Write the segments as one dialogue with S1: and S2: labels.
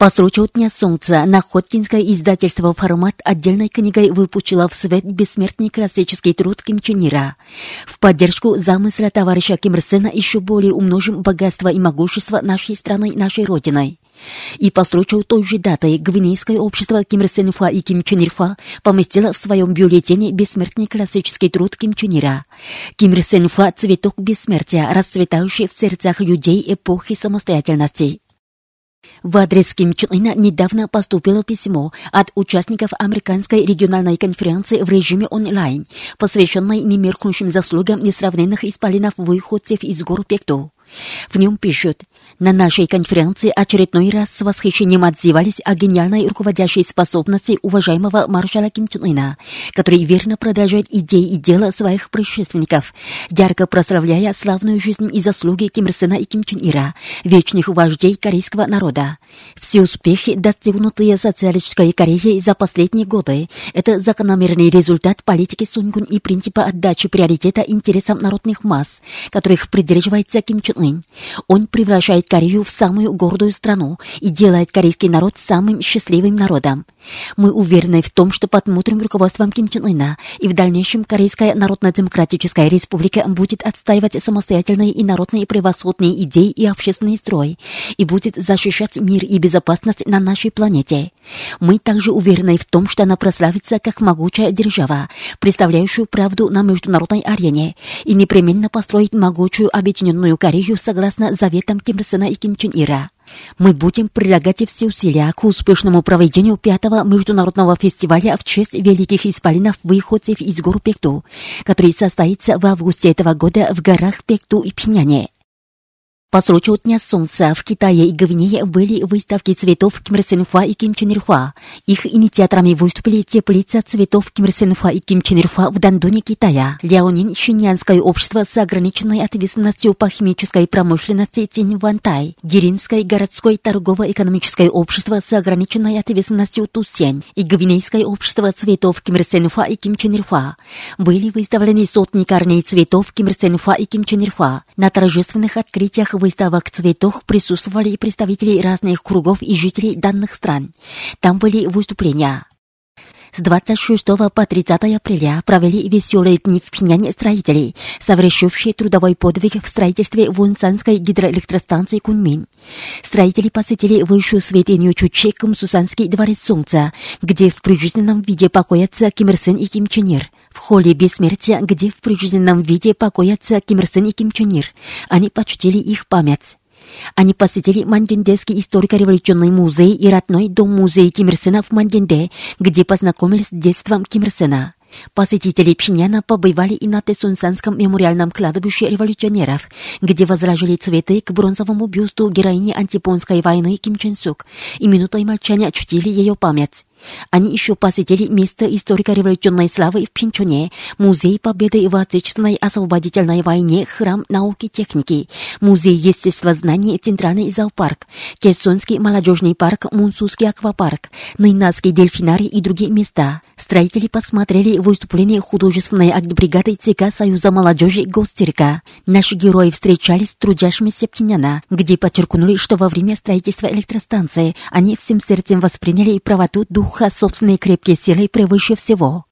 S1: По случаю Дня Солнца Находкинское издательство «Формат» отдельной книгой выпустило в свет бессмертный классический труд Ким Чен Ира. В поддержку замысла товарища Ким Ир Сена еще более умножим богатство и могущество нашей страны, нашей Родиной. И по случаю той же даты Гвинейское общество Ким Ир Сен Фа и Ким Чен Ир Фа поместило в своем бюллетене бессмертный классический труд Ким Чен Ира. Ким Ир Сен Фа – цветок бессмертия, расцветающий в сердцах людей эпохи самостоятельности. В адрес Ким Чен Ына недавно поступило письмо от участников американской региональной конференции в режиме онлайн, посвященной немеркнущим заслугам несравненных исполинов выходцев из гор Пекту. В нем пишут, на нашей конференции очередной раз с восхищением отзывались о гениальной руководящей способности уважаемого маршала Ким Чен Ына, который верно продолжает идеи и дела своих предшественников, ярко прославляя славную жизнь и заслуги Ким Ир Сена и Ким Чен Ира, вечных вождей корейского народа. Все успехи, достигнутые социалистической Кореей за последние годы, это закономерный результат политики Сунгун и принципа отдачи приоритета интересам народных масс, которых придерживается Ким Чен Ын. Он превращает Корею в самую гордую страну и делает корейский народ самым счастливым народом. Мы уверены в том, что под мудрым руководством Ким Чен Ына и в дальнейшем Корейская Народно-Демократическая Республика будет отстаивать самостоятельные и народные превосходные идеи и общественный строй и будет защищать мир и безопасность на нашей планете. Мы также уверены в том, что она прославится как могучая держава, представляющая правду на международной арене и непременно построит могучую объединенную Корею согласно заветам Ким Ир Сена и Ким Чен Ира. Мы будем прилагать все усилия к успешному проведению пятого международного фестиваля в честь великих исполинов выходцев из гор Пекту, который состоится в августе этого года в горах Пекту и Пхеняне. По случаю Дня Солнца в Китае и Гвинее были выставки цветов Ким Ир и Ким Чен Ир. Их инициаторами выступили теплица цветов Ким Ир и Ким Чен Ир в Дандоне, Китая, Ляонин Шиньянское общество с ограниченной ответственностью по химической промышленности Тинь Вантай, Гиринское городское торгово-экономическое общество с ограниченной ответственностью Тусень и Гвинейское общество цветов Ким Ир и Ким Чен Ир. Были выставлены сотни корней цветов Ким Ир и Ким Чен Ир. На торжественных открытиях выставок цветов присутствовали представители разных кругов и жителей данных стран. Там были выступления. С 26 по 30 апреля провели веселые дни в Пхеняне строителей, совершившие трудовой подвиг в строительстве Вунсанской гидроэлектростанции Кунмин. Строители посетили высшую святыню Чуче Кумсусанский дворец Солнца, где в прижизненном виде покоятся Ким Ир Сен и Ким Чен Ир. В холле бессмертия, где в прижизненном виде покоятся Ким Ир Сен и Ким Чен Ир. Они почтили их память. Они посетили Мангендейский историко-революционный музей и родной дом-музей Ким Ир Сена в Мангенде, где познакомились с детством Ким Ир Сена. Посетители Пхеняна побывали и на Тесунсанском мемориальном кладбище революционеров, где возложили цветы к бронзовому бюсту героини антипонской войны Ким Чен Сук и минутой молчания очтили ее память. Они еще посетили место историко-революционной славы в Пинчоне, Музей Победы в Отечественной освободительной войне, Храм науки и техники, Музей естествознания, Центральный зоопарк, Кессонский молодежный парк, Мунсусский аквапарк, Нейнадский дельфинарий и другие места. Строители посмотрели выступление художественной бригады ЦК Союза молодежи Госцирка. Наши герои встречались с трудящимися Пхеняна, где подчеркнули, что во время строительства электростанции они всем сердцем восприняли правоту духа собственной крепкие силы превыше всего.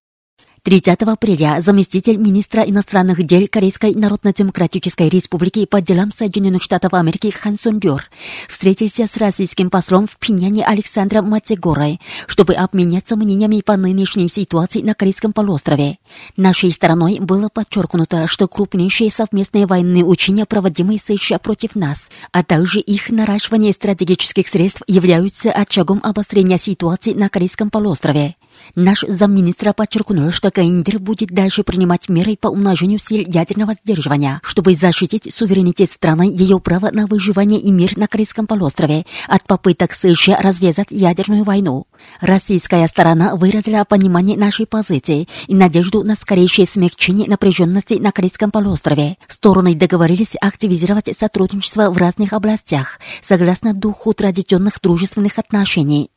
S1: 30 апреля заместитель министра иностранных дел Корейской Народно-Демократической Республики по делам Соединенных Штатов Америки Хан Сон Дёр встретился с российским послом в Пиняне Александром Матегорой, чтобы обменяться мнениями по нынешней ситуации на Корейском полуострове. Нашей стороной было подчеркнуто, что крупнейшие совместные военные учения, проводимые США против нас, а также их наращивание стратегических средств являются очагом обострения ситуации на Корейском полуострове. Наш замминистра подчеркнул, что КНДР будет дальше принимать меры по умножению сил ядерного сдерживания, чтобы защитить суверенитет страны, ее право на выживание и мир на Корейском полуострове от попыток США развязать ядерную войну. Российская сторона выразила понимание нашей позиции и надежду на скорейшее смягчение напряженности на Корейском полуострове. Стороны договорились активизировать сотрудничество в разных областях, согласно духу традиционных дружественных отношений.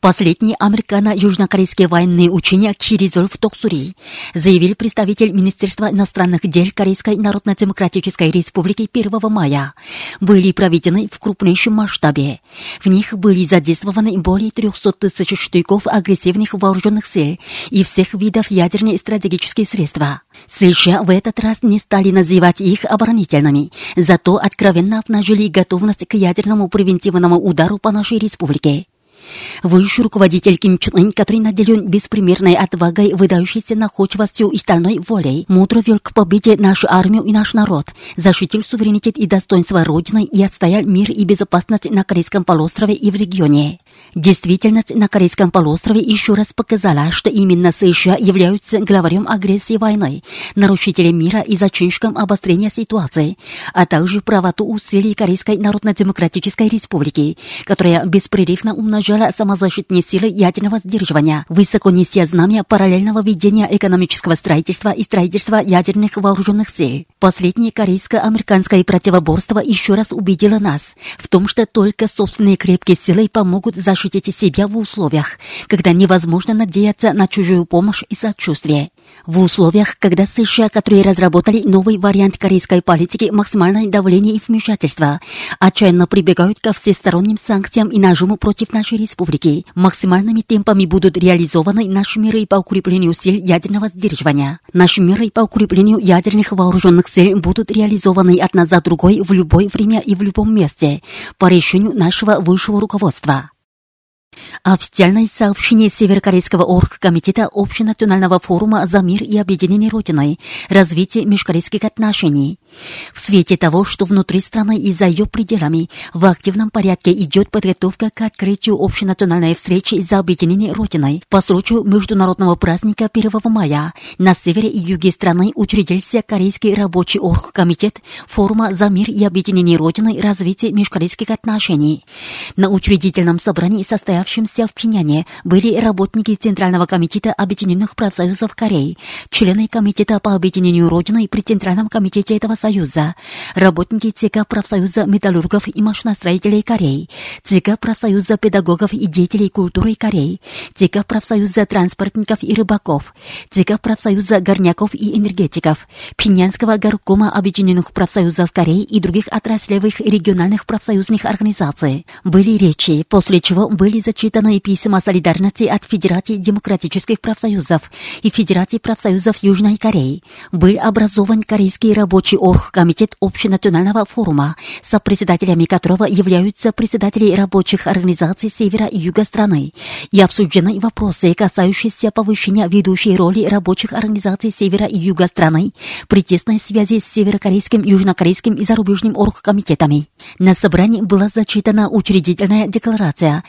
S1: Последние американо-южнокорейские военные учения Киризол в Токсури, заявил представитель Министерства иностранных дел Корейской Народно-Демократической Республики 1 мая, были проведены в крупнейшем масштабе. В них были задействованы более 300 тысяч штыков агрессивных вооруженных сил и всех видов ядерных стратегических средств. США в этот раз не стали называть их оборонительными, зато откровенно обнажили готовность к ядерному превентивному удару по нашей республике. Высший руководитель Ким Чун Ын, который наделен беспримерной отвагой, выдающейся находчивостью и стальной волей, мудро вел к победе нашу армию и наш народ, защитил суверенитет и достоинство Родины и отстоял мир и безопасность на Корейском полуострове и в регионе. Действительность на Корейском полуострове еще раз показала, что именно США являются главарем агрессии войны, нарушителем мира и зачинщиком обострения ситуации, а также правоту усилий Корейской Народно-Демократической Республики, которая беспрерывно умножала самозащитные силы ядерного сдерживания, высоко неся знамя параллельного ведения экономического строительства и строительства ядерных вооруженных сил. Последнее корейско-американское противоборство еще раз убедило нас в том, что только собственные крепкие силы помогут защитить себя в условиях, когда невозможно надеяться на чужую помощь и сочувствие. В условиях, когда США, которые разработали новый вариант корейской политики максимальное давление и вмешательство, отчаянно прибегают ко всесторонним санкциям и нажиму против нашей республики, максимальными темпами будут реализованы наши меры по укреплению сил ядерного сдерживания. Наши меры по укреплению ядерных вооруженных сил будут реализованы одна за другой в любое время и в любом месте по решению нашего высшего руководства. Официальное сообщение Северокорейского оргкомитета Общенационального форума за мир и объединение Родиной, развитие межкорейских отношений. В свете того, что внутри страны и за ее пределами в активном порядке идет подготовка к открытию общенациональной встречи за объединение Родиной по случаю международного праздника 1 мая на севере и юге страны учредился Корейский рабочий оргкомитет форума за мир и объединение Родиной развитие межкорейских отношений. На учредительном собрании, состоявшемся в Пхеняне, были работники Центрального комитета Объединенных профсоюзов Кореи, члены Комитета по объединению Родины при Центральном комитете этого союза, работники ЦК профсоюза металлургов и машиностроителей Кореи, ЦК профсоюза педагогов и деятелей культуры Кореи, ЦК профсоюза транспортников и рыбаков, ЦК профсоюза горняков и энергетиков, Пинянского горкома Объединенных профсоюзов Кореи и других отраслевых региональных профсоюзных организаций. Были речи, после чего были зачитаны письма солидарности от Федерации демократических профсоюзов и Федерации профсоюзов Южной Кореи. Был образован Корейский рабочий оргкомитет Общенационального форума, сопредседателями которого являются председатели рабочих организаций севера и юга страны, и обсуждены вопросы, касающиеся повышения ведущей роли рабочих организаций севера и юга страны при тесной связи с северокорейским, южнокорейским и зарубежным оргкомитетами. На собрании была зачитана учредительная декларация,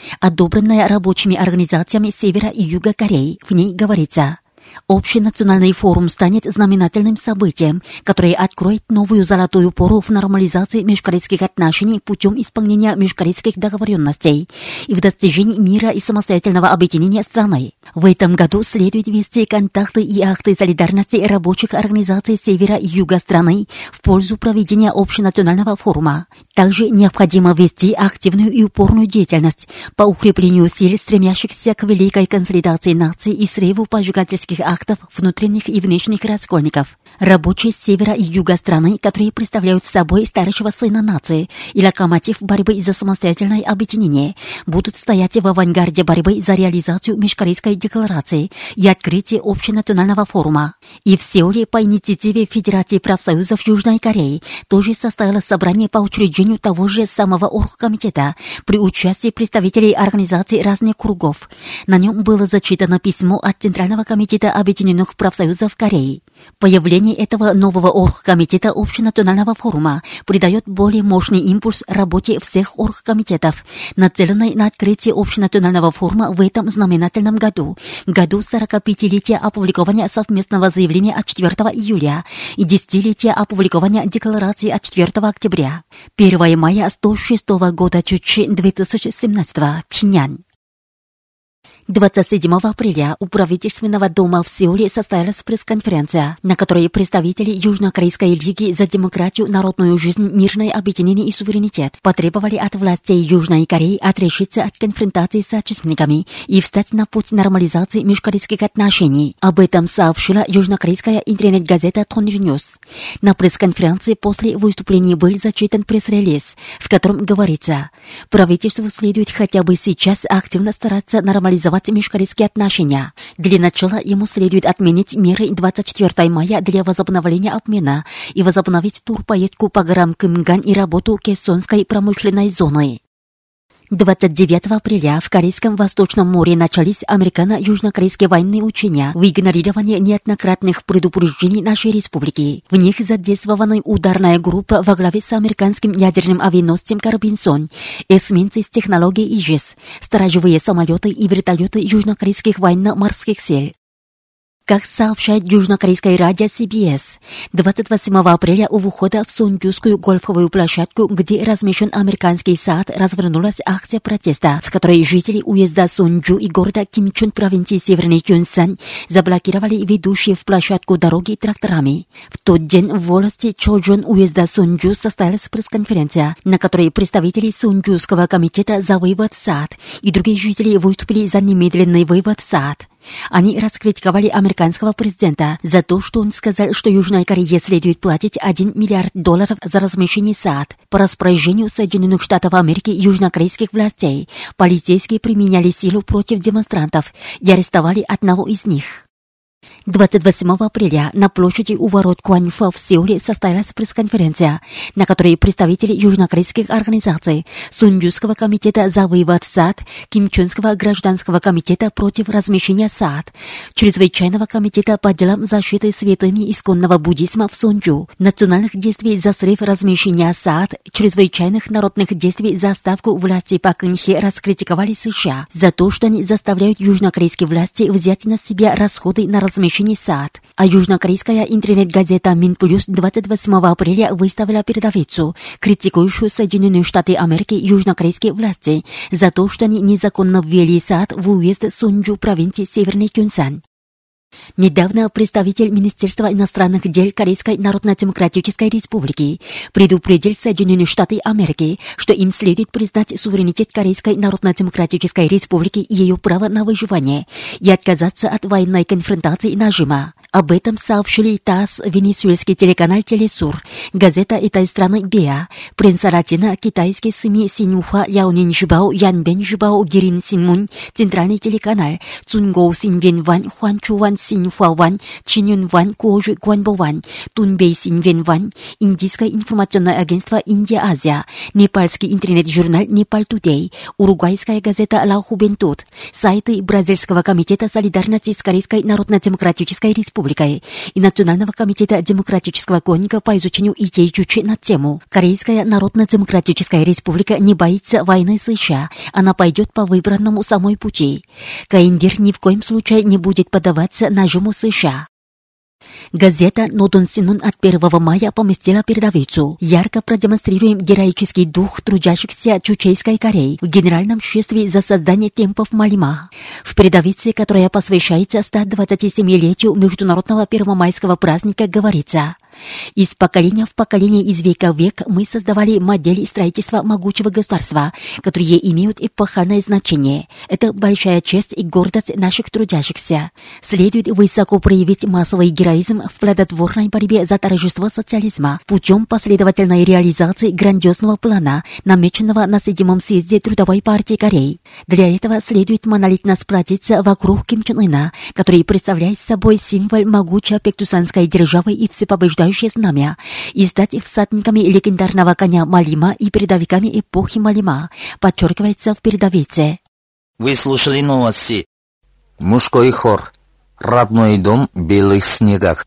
S1: одобренная рабочими организациями севера и юга Кореи. В ней говорится Общенациональный форум станет знаменательным событием, которое откроет новую золотую пору в нормализации межкорейских отношений путем исполнения межкорейских договоренностей и в достижении мира и самостоятельного объединения страны. В этом году следует вести контакты и акты солидарности рабочих организаций севера и юга страны в пользу проведения общенационального форума. Также необходимо вести активную и упорную деятельность по укреплению сил, стремящихся к великой консолидации нации и срыву поджигательских актов внутренних и внешних раскольников. Рабочие с севера и юга страны, которые представляют собой старшего сына нации и локомотив борьбы за самостоятельное объединение, будут стоять в авангарде борьбы за реализацию Межкорейской декларации и открытие общенационального форума. И в Сеуле по инициативе Федерации профсоюзов Южной Кореи тоже состоялось собрание по учреждению того же самого оргкомитета при участии представителей организаций разных кругов. На нем было зачитано письмо от Центрального комитета Объединенных профсоюзов Кореи. Появление этого нового оргкомитета Общенационального форума придает более мощный импульс работе всех оргкомитетов, нацеленной на открытие Общенационального форума в этом знаменательном году, году 45-летия опубликования совместного заявления от 4 июля и десятилетия опубликования декларации от 4 октября. 1 мая 106 года Чучи 2017 Пхеньян. 27 апреля у правительственного дома в Сеуле состоялась пресс-конференция, на которой представители Южнокорейской лиги за демократию, народную жизнь, мирное объединение и суверенитет потребовали от властей Южной Кореи отрешиться от конфронтации с отечественниками и встать на путь нормализации межкорейских отношений. Об этом сообщила южнокорейская интернет-газета Тонир Ньюс. На пресс-конференции после выступления был зачитан пресс-релиз, в котором говорится, правительству следует хотя бы сейчас активно стараться нормализовать нормализовать межкорейские отношения. Для начала ему следует отменить меры 24 мая для возобновления обмена и возобновить турпоездку по горам Кымган и работу Кессонской промышленной зоны. 29 апреля в Корейском Восточном море начались американо-южнокорейские военные учения в игнорировании неоднократных предупреждений нашей республики. В них задействована ударная группа во главе с американским ядерным авианосцем «Карбинсон», эсминцы с технологией ИЖИС, сторожевые самолеты и вертолеты южнокорейских военно-морских сил. Как сообщает южнокорейское радио CBS, 28 апреля у входа в Сунджускую гольфовую площадку, где размещен американский сад, развернулась акция протеста, в которой жители уезда Сунджу и города Кимчун провинции Северный Кюнсан заблокировали ведущие в площадку дороги тракторами. В тот день в волости Чоджун уезда Сунджу состоялась пресс-конференция, на которой представители Сунджуского комитета за вывод сад и другие жители выступили за немедленный вывод сад. Они раскритиковали американского президента за то, что он сказал, что Южной Корее следует платить 1 миллиард долларов за размещение САД. По распоряжению Соединенных Штатов Америки южнокорейских властей полицейские применяли силу против демонстрантов и арестовали одного из них. 28 апреля на площади у ворот Куаньфа в Сеуле состоялась пресс-конференция, на которой представители южнокорейских организаций, Сунджуского комитета за вывод САД, Кимчунского гражданского комитета против размещения САД, Чрезвычайного комитета по делам защиты святыни исконного буддизма в Сунджу, национальных действий за срыв размещения САД, чрезвычайных народных действий за ставку власти по Кынхе раскритиковали США за то, что они заставляют южнокорейские власти взять на себя расходы на размещение САД. А южнокорейская интернет-газета Минплюс 28 апреля выставила передовицу, критикующую Соединенные Штаты Америки южнокорейские власти за то, что они незаконно ввели САД в уезд Сунджу провинции Северный Кюнсан. Недавно представитель Министерства иностранных дел Корейской Народно-Демократической Республики предупредил Соединенные Штаты Америки, что им следует признать суверенитет Корейской Народно-Демократической Республики и ее право на выживание и отказаться от военной конфронтации и нажима. Об этом сообщили ТАСС, венесуэльский телеканал Телесур, газета этой страны Беа, пресс-ратина китайский СМИ Синьхуа Яонин Жибао Янбен Жибао Гирин Синмун, центральный телеканал Цунгоу Синвен Ван Хуан Чуван Синхуа Ван, Чинюн Ван Куожи Гуанбо Ван, Тунбей Синвен Ван, Индийское информационное агентство Индия-Азия, непальский интернет-журнал Непал Тудей, уругвайская газета Ла Хубентут, сайты Бразильского комитета солидарности с Корейской Народно-Демократической Республикой, Республикой и Национального комитета демократического конника по изучению идей Чучи на тему «Корейская Народно-Демократическая Республика не боится войны США, она пойдет по выбранному самой пути». Каиндир ни в коем случае не будет поддаваться нажиму США. Газета «Нодон Синун» от 1 мая поместила передовицу. Ярко продемонстрируем героический дух трудящихся Чучейской Кореи в генеральном шествии за создание темпов Малима. В передовице, которая посвящается 127-летию Международного первомайского праздника, говорится – из поколения в поколение, из века в век мы создавали модели строительства могучего государства, которые имеют эпохальное значение. Это большая честь и гордость наших трудящихся. Следует высоко проявить массовый героизм в плодотворной борьбе за торжество социализма путем последовательной реализации грандиозного плана, намеченного на седьмом съезде Трудовой партии Кореи. Для этого следует монолитно сплотиться вокруг Ким Чен Ына, который представляет собой символ могучей пектусанской державы и всепобеждающей сияющее знамя и стать всадниками легендарного коня Малима и передовиками эпохи Малима, подчеркивается в передовице.
S2: Вы слушали новости. Мужской хор. Родной дом в белых снегах.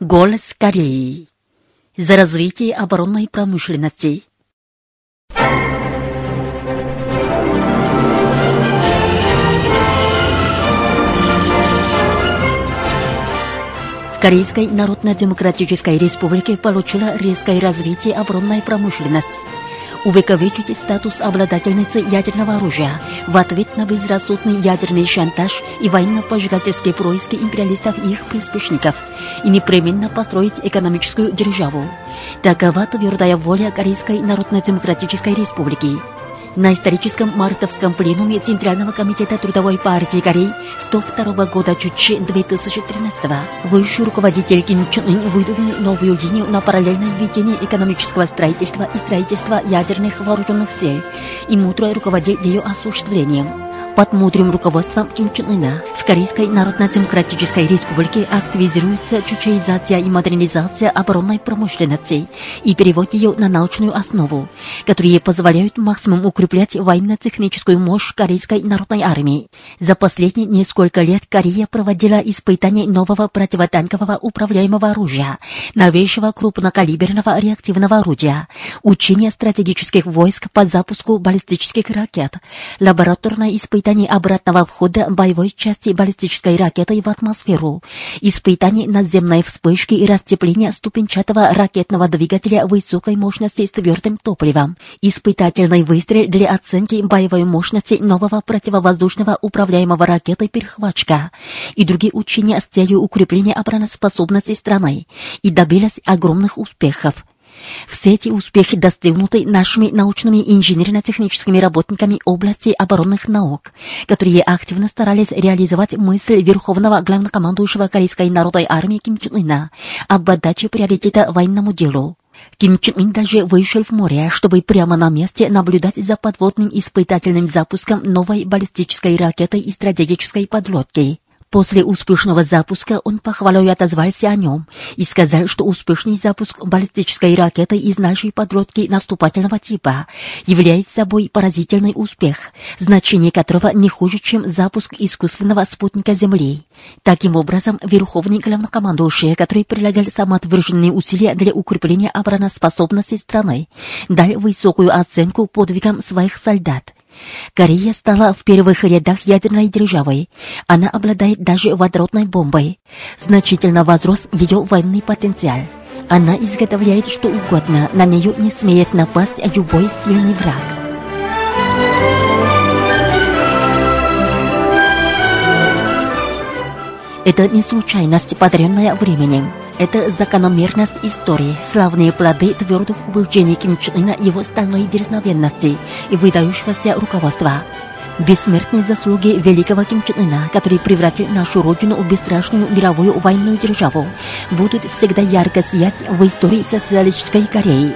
S1: Голос Кореи. За развитие оборонной промышленности. В Корейской Народно-Демократической Республике получила резкое развитие оборонной промышленности увековечить статус обладательницы ядерного оружия. В ответ на безрассудный ядерный шантаж и военно-поджигательские происки империалистов и их приспешников. И непременно построить экономическую державу. Такова твердая воля Корейской Народно-Демократической Республики на историческом мартовском пленуме Центрального комитета Трудовой партии Кореи 102 года Чучи 2013 высший руководитель Ким Чун Ын выдвинул новую линию на параллельное введение экономического строительства и строительства ядерных вооруженных сил. И мудро руководил ее осуществлением под мудрым руководством Ким Чен Ына в Корейской Народно-Демократической Республике активизируется чучаизация и модернизация оборонной промышленности и перевод ее на научную основу, которые позволяют максимум укреплять военно-техническую мощь Корейской народной армии. За последние несколько лет Корея проводила испытания нового противотанкового управляемого оружия, новейшего крупнокалиберного реактивного орудия, учения стратегических войск по запуску баллистических ракет, лабораторное испытание испытаний обратного входа боевой части баллистической ракеты в атмосферу, испытаний наземной вспышки и расцепления ступенчатого ракетного двигателя высокой мощности с твердым топливом, испытательный выстрел для оценки боевой мощности нового противовоздушного управляемого ракетой «Перехвачка» и другие учения с целью укрепления обороноспособности страны. И добились огромных успехов. Все эти успехи достигнуты нашими научными и инженерно-техническими работниками области оборонных наук, которые активно старались реализовать мысль Верховного главнокомандующего Корейской народной армии Ким Чен Ына об отдаче приоритета военному делу. Ким Чен Ын даже вышел в море, чтобы прямо на месте наблюдать за подводным испытательным запуском новой баллистической ракеты и стратегической подлодки. После успешного запуска он похвалой отозвался о нем и сказал, что успешный запуск баллистической ракеты из нашей подлодки наступательного типа является собой поразительный успех, значение которого не хуже, чем запуск искусственного спутника Земли. Таким образом, верховный главнокомандующий, который прилагал самоотверженные усилия для укрепления обороноспособности страны, дал высокую оценку подвигам своих солдат. Корея стала в первых рядах ядерной державой. Она обладает даже водородной бомбой. Значительно возрос ее военный потенциал. Она изготовляет что угодно, на нее не смеет напасть любой сильный враг. Это не случайность, подаренная временем. Это закономерность истории, славные плоды твердых убеждений Ким Чен Ына, его стальной дерзновенности и выдающегося руководства. Бессмертные заслуги великого Ким Чен Ына, который превратил нашу родину в бесстрашную мировую военную державу, будут всегда ярко сиять в истории социалистической Кореи.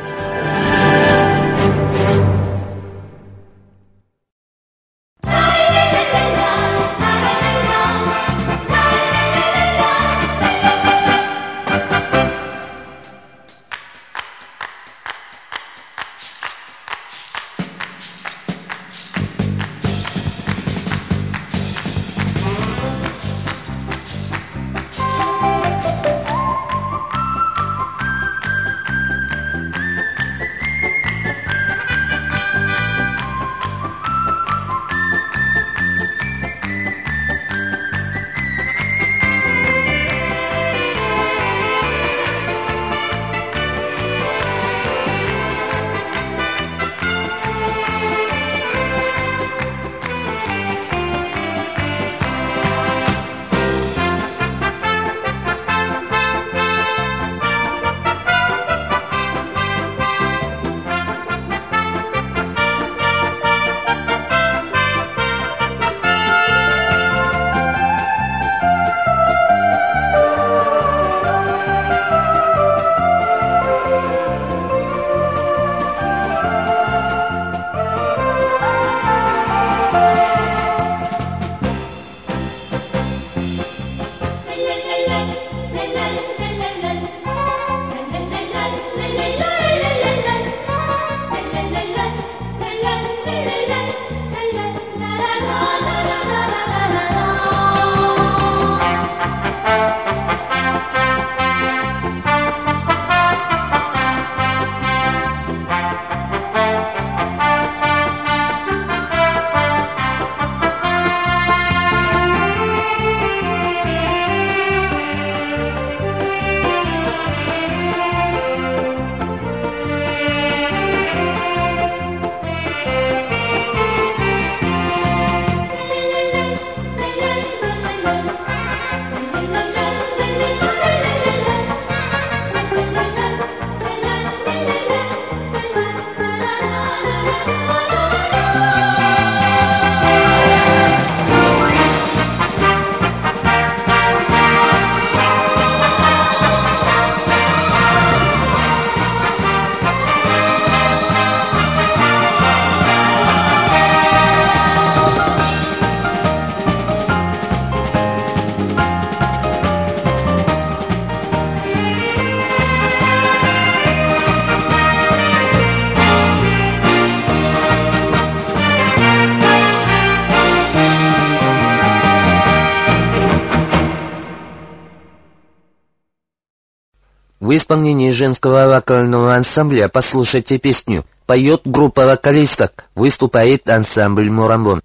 S3: Исполнении женского вокального ансамбля «Послушайте песню» поет группа вокалисток, выступает ансамбль «Мурамбон».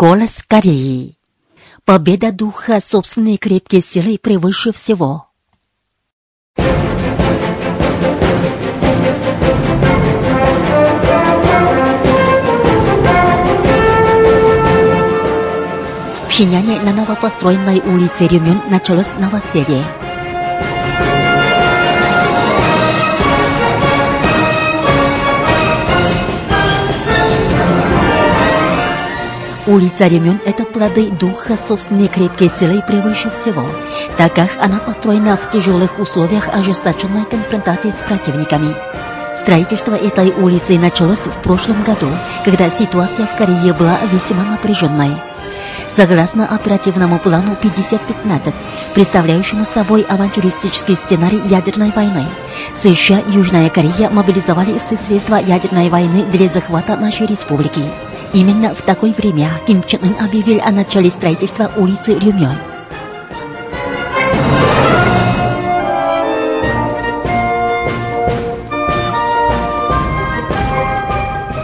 S1: Голос Кореи. Победа духа собственной крепкой силой превыше всего. В Пхеняне на новопостроенной улице Рюмюн началось новоселье. Улица Ремен – это плоды духа собственной крепкой силы превыше всего, так как она построена в тяжелых условиях ожесточенной конфронтации с противниками. Строительство этой улицы началось в прошлом году, когда ситуация в Корее была весьма напряженной. Согласно оперативному плану 5015, представляющему собой авантюристический сценарий ядерной войны, США и Южная Корея мобилизовали все средства ядерной войны для захвата нашей республики. Именно в такое время Ким Чен Ын объявил о начале строительства улицы Рюмён.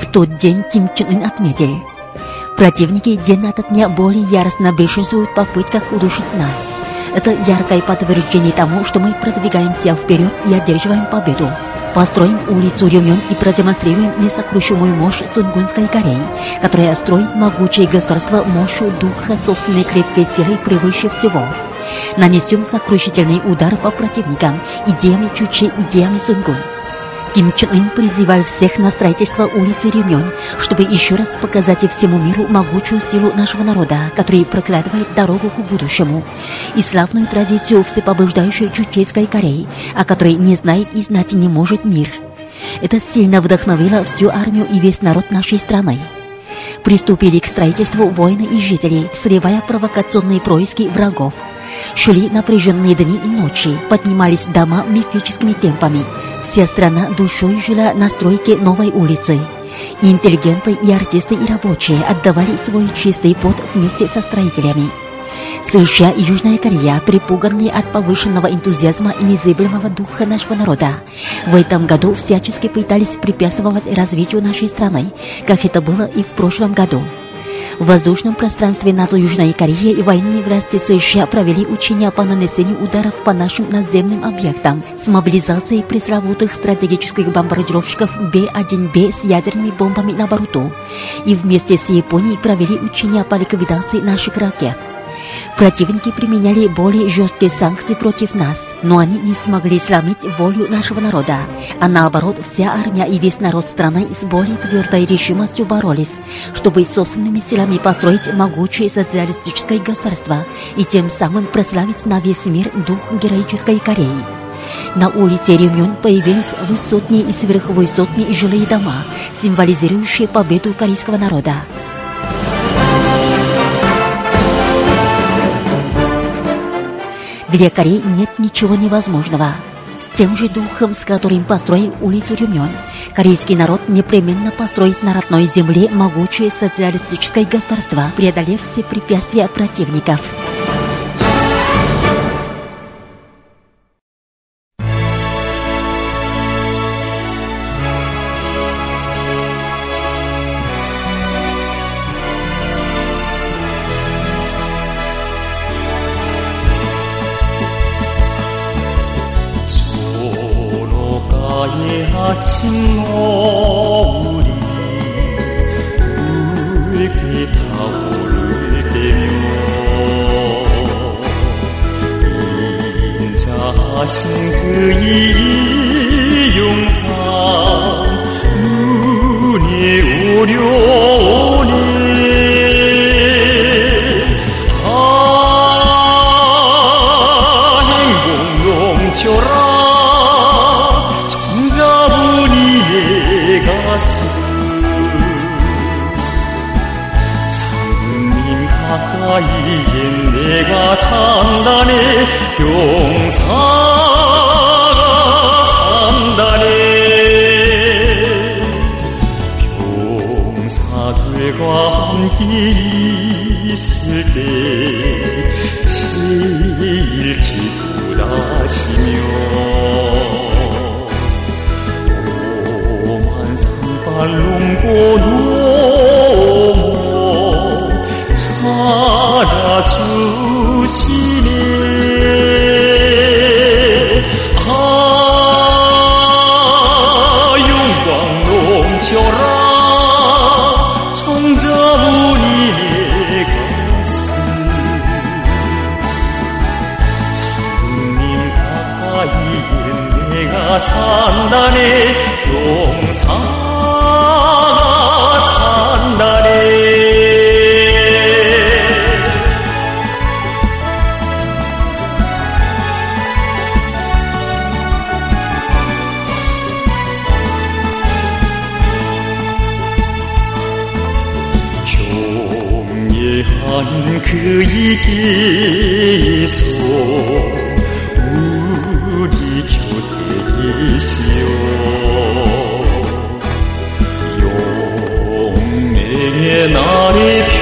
S1: В тот день Ким Чен Ын отметил, противники день ото дня более яростно бешенствуют в попытках удушить нас. Это яркое подтверждение тому, что мы продвигаемся вперед и одерживаем победу. Построим улицу Рюмён и продемонстрируем несокрушимую мощь Сунгунской Кореи, которая строит могучее государство мощью духа собственной крепкой силы превыше всего. нанесем сокрушительный удар по противникам, идеями Чуче, идеями Сунгун. Ким Чен Ын призывал всех на строительство улицы Рюмён, чтобы еще раз показать всему миру могучую силу нашего народа, который прокладывает дорогу к будущему, и славную традицию всепобеждающей Чучейской Кореи, о которой не знает и знать не может мир. Это сильно вдохновило всю армию и весь народ нашей страны. Приступили к строительству воины и жители, срывая провокационные происки врагов. Шли напряженные дни и ночи, поднимались дома мифическими темпами. Вся страна душой жила на стройке новой улицы. Интеллигенты и артисты и рабочие отдавали свой чистый пот вместе со строителями. США и Южная Корея, припуганные от повышенного энтузиазма и незыблемого духа нашего народа, в этом году всячески пытались препятствовать развитию нашей страны, как это было и в прошлом году. В воздушном пространстве НАТО Южной Кореи и военные власти США провели учения по нанесению ударов по нашим наземным объектам с мобилизацией пресловутых стратегических бомбардировщиков Б-1Б с ядерными бомбами на борту и вместе с Японией провели учения по ликвидации наших ракет. Противники применяли более жесткие санкции против нас, но они не смогли сломить волю нашего народа, а наоборот вся армия и весь народ страны с более твердой решимостью боролись, чтобы собственными силами построить могучее социалистическое государство и тем самым прославить на весь мир дух героической Кореи. На улице Рюмён появились высотные и сверхвысотные жилые дома, символизирующие победу корейского народа. Для Кореи нет ничего невозможного. С тем же духом, с которым построил улицу Рюмён, корейский народ непременно построит на родной земле могучее социалистическое государство, преодолев все препятствия противников.
S4: 산단에 요 그이께서 우리 곁에 계시오. 용맹의 날에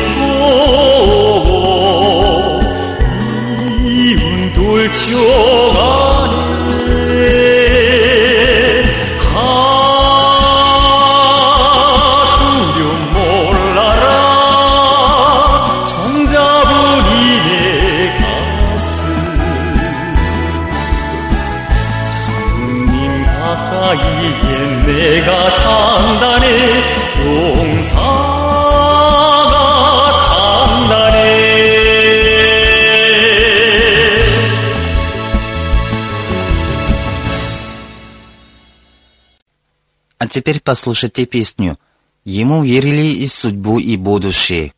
S2: теперь послушайте песню. Ему верили и судьбу, и будущее.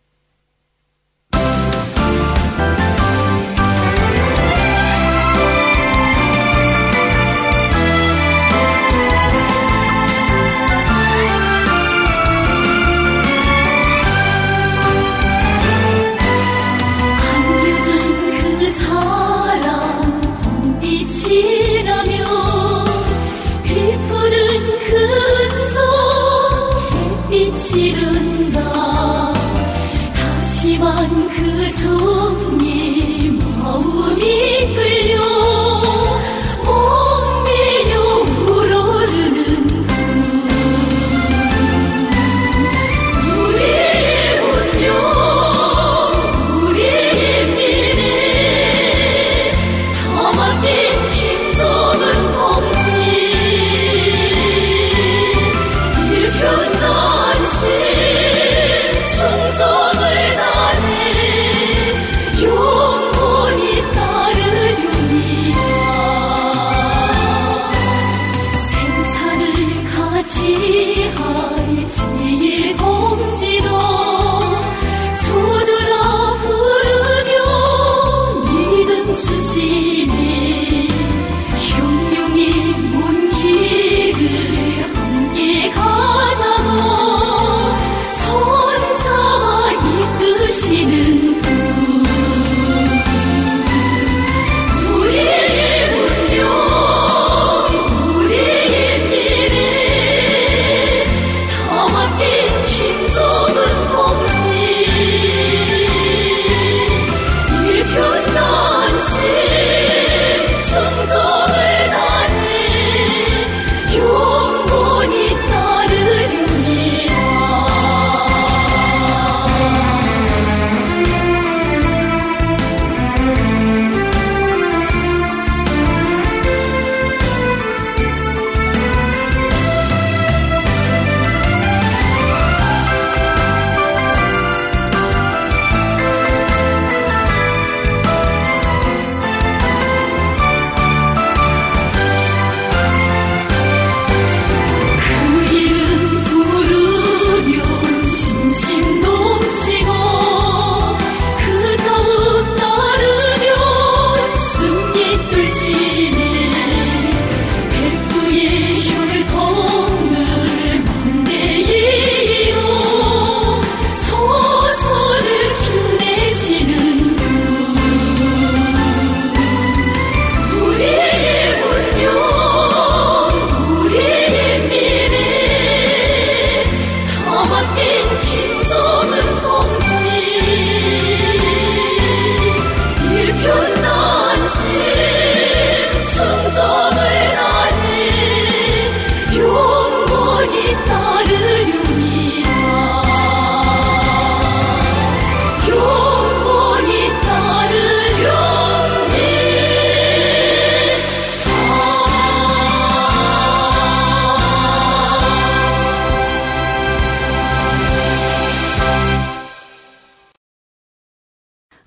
S3: 빛이 른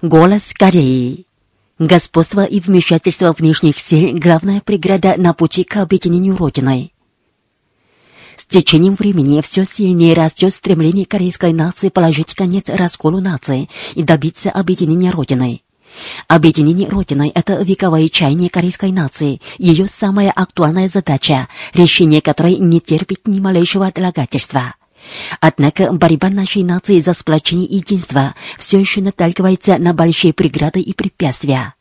S1: Голос Кореи. Господство и вмешательство внешних сил – главная преграда на пути к объединению Родиной. С течением времени все сильнее растет стремление корейской нации положить конец расколу нации и добиться объединения Родиной. Объединение Родиной – это вековое чаяние корейской нации, ее самая актуальная задача, решение которой не терпит ни малейшего отлагательства. Однако борьба нашей нации за сплочение единства все еще наталкивается на большие преграды и препятствия.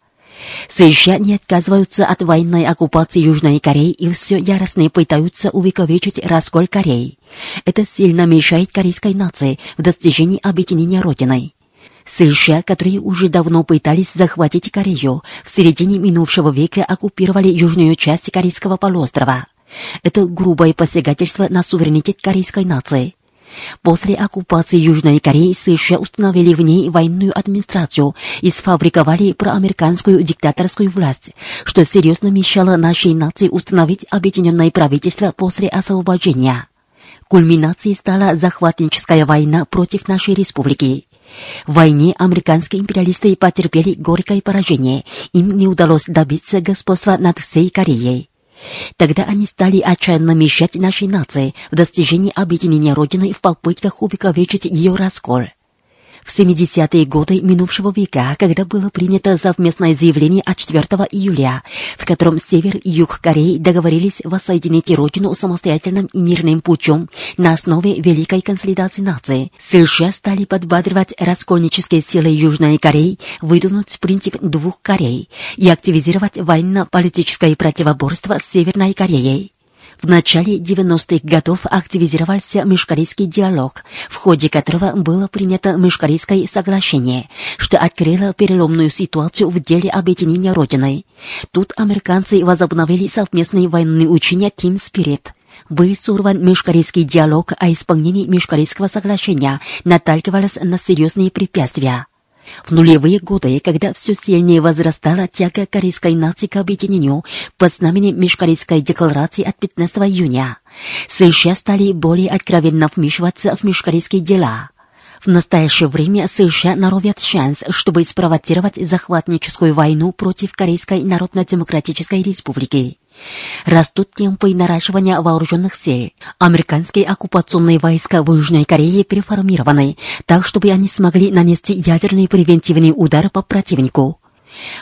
S1: США не отказываются от военной оккупации Южной Кореи и все яростно пытаются увековечить раскол Кореи. Это сильно мешает корейской нации в достижении объединения Родиной. США, которые уже давно пытались захватить Корею, в середине минувшего века оккупировали южную часть Корейского полуострова. Это грубое посягательство на суверенитет корейской нации. После оккупации Южной Кореи США установили в ней военную администрацию и сфабриковали проамериканскую диктаторскую власть, что серьезно мешало нашей нации установить объединенное правительство после освобождения. Кульминацией стала захватническая война против нашей республики. В войне американские империалисты потерпели горькое поражение, им не удалось добиться господства над всей Кореей. Тогда они стали отчаянно мешать нашей нации в достижении объединения Родины в попытках увековечить ее раскол. В 70-е годы минувшего века, когда было принято совместное заявление от 4 июля, в котором Север и Юг Кореи договорились воссоединить Родину самостоятельным и мирным путем на основе великой консолидации нации, США стали подбадривать раскольнические силы Южной Кореи выдвинуть принцип двух Корей и активизировать военно-политическое противоборство с Северной Кореей. В начале 90-х годов активизировался межкорейский диалог, в ходе которого было принято межкорейское соглашение, что открыло переломную ситуацию в деле объединения Родины. Тут американцы возобновили совместные военные учения Team Spirit. Был сорван межкорейский диалог, а исполнение межкорейского соглашения наталкивалось на серьезные препятствия. В нулевые годы, когда все сильнее возрастала тяга корейской нации к объединению под знаменем Межкорейской декларации от 15 июня, США стали более откровенно вмешиваться в межкорейские дела. В настоящее время США норовят шанс, чтобы спровоцировать захватническую войну против Корейской Народно-Демократической Республики. Растут темпы наращивания вооруженных сил. Американские оккупационные войска в Южной Корее переформированы, так чтобы они смогли нанести ядерный превентивный удар по противнику.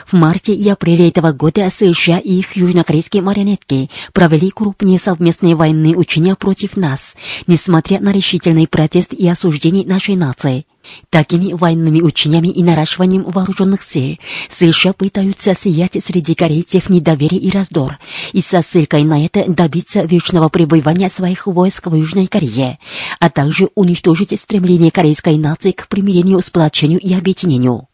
S1: В марте и апреле этого года США и их южнокорейские марионетки провели крупные совместные военные учения против нас, несмотря на решительный протест и осуждение нашей нации. Такими военными учениями и наращиванием вооруженных сил США пытаются сиять среди корейцев недоверие и раздор, и со ссылкой на это добиться вечного пребывания своих войск в Южной Корее, а также уничтожить стремление корейской нации к примирению, сплочению и объединению.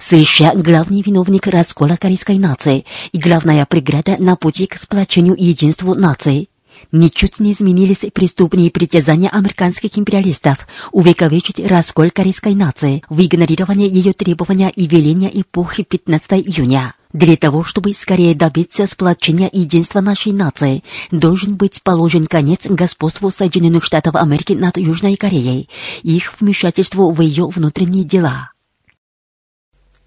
S1: США – главный виновник раскола корейской нации и главная преграда на пути к сплочению и единству нации. Ничуть не изменились преступные притязания американских империалистов увековечить раскол корейской нации в игнорирование ее требования и веления эпохи 15 июня. Для того, чтобы скорее добиться сплочения и единства нашей нации, должен быть положен конец господству Соединенных Штатов Америки над Южной Кореей и их вмешательству в ее внутренние дела.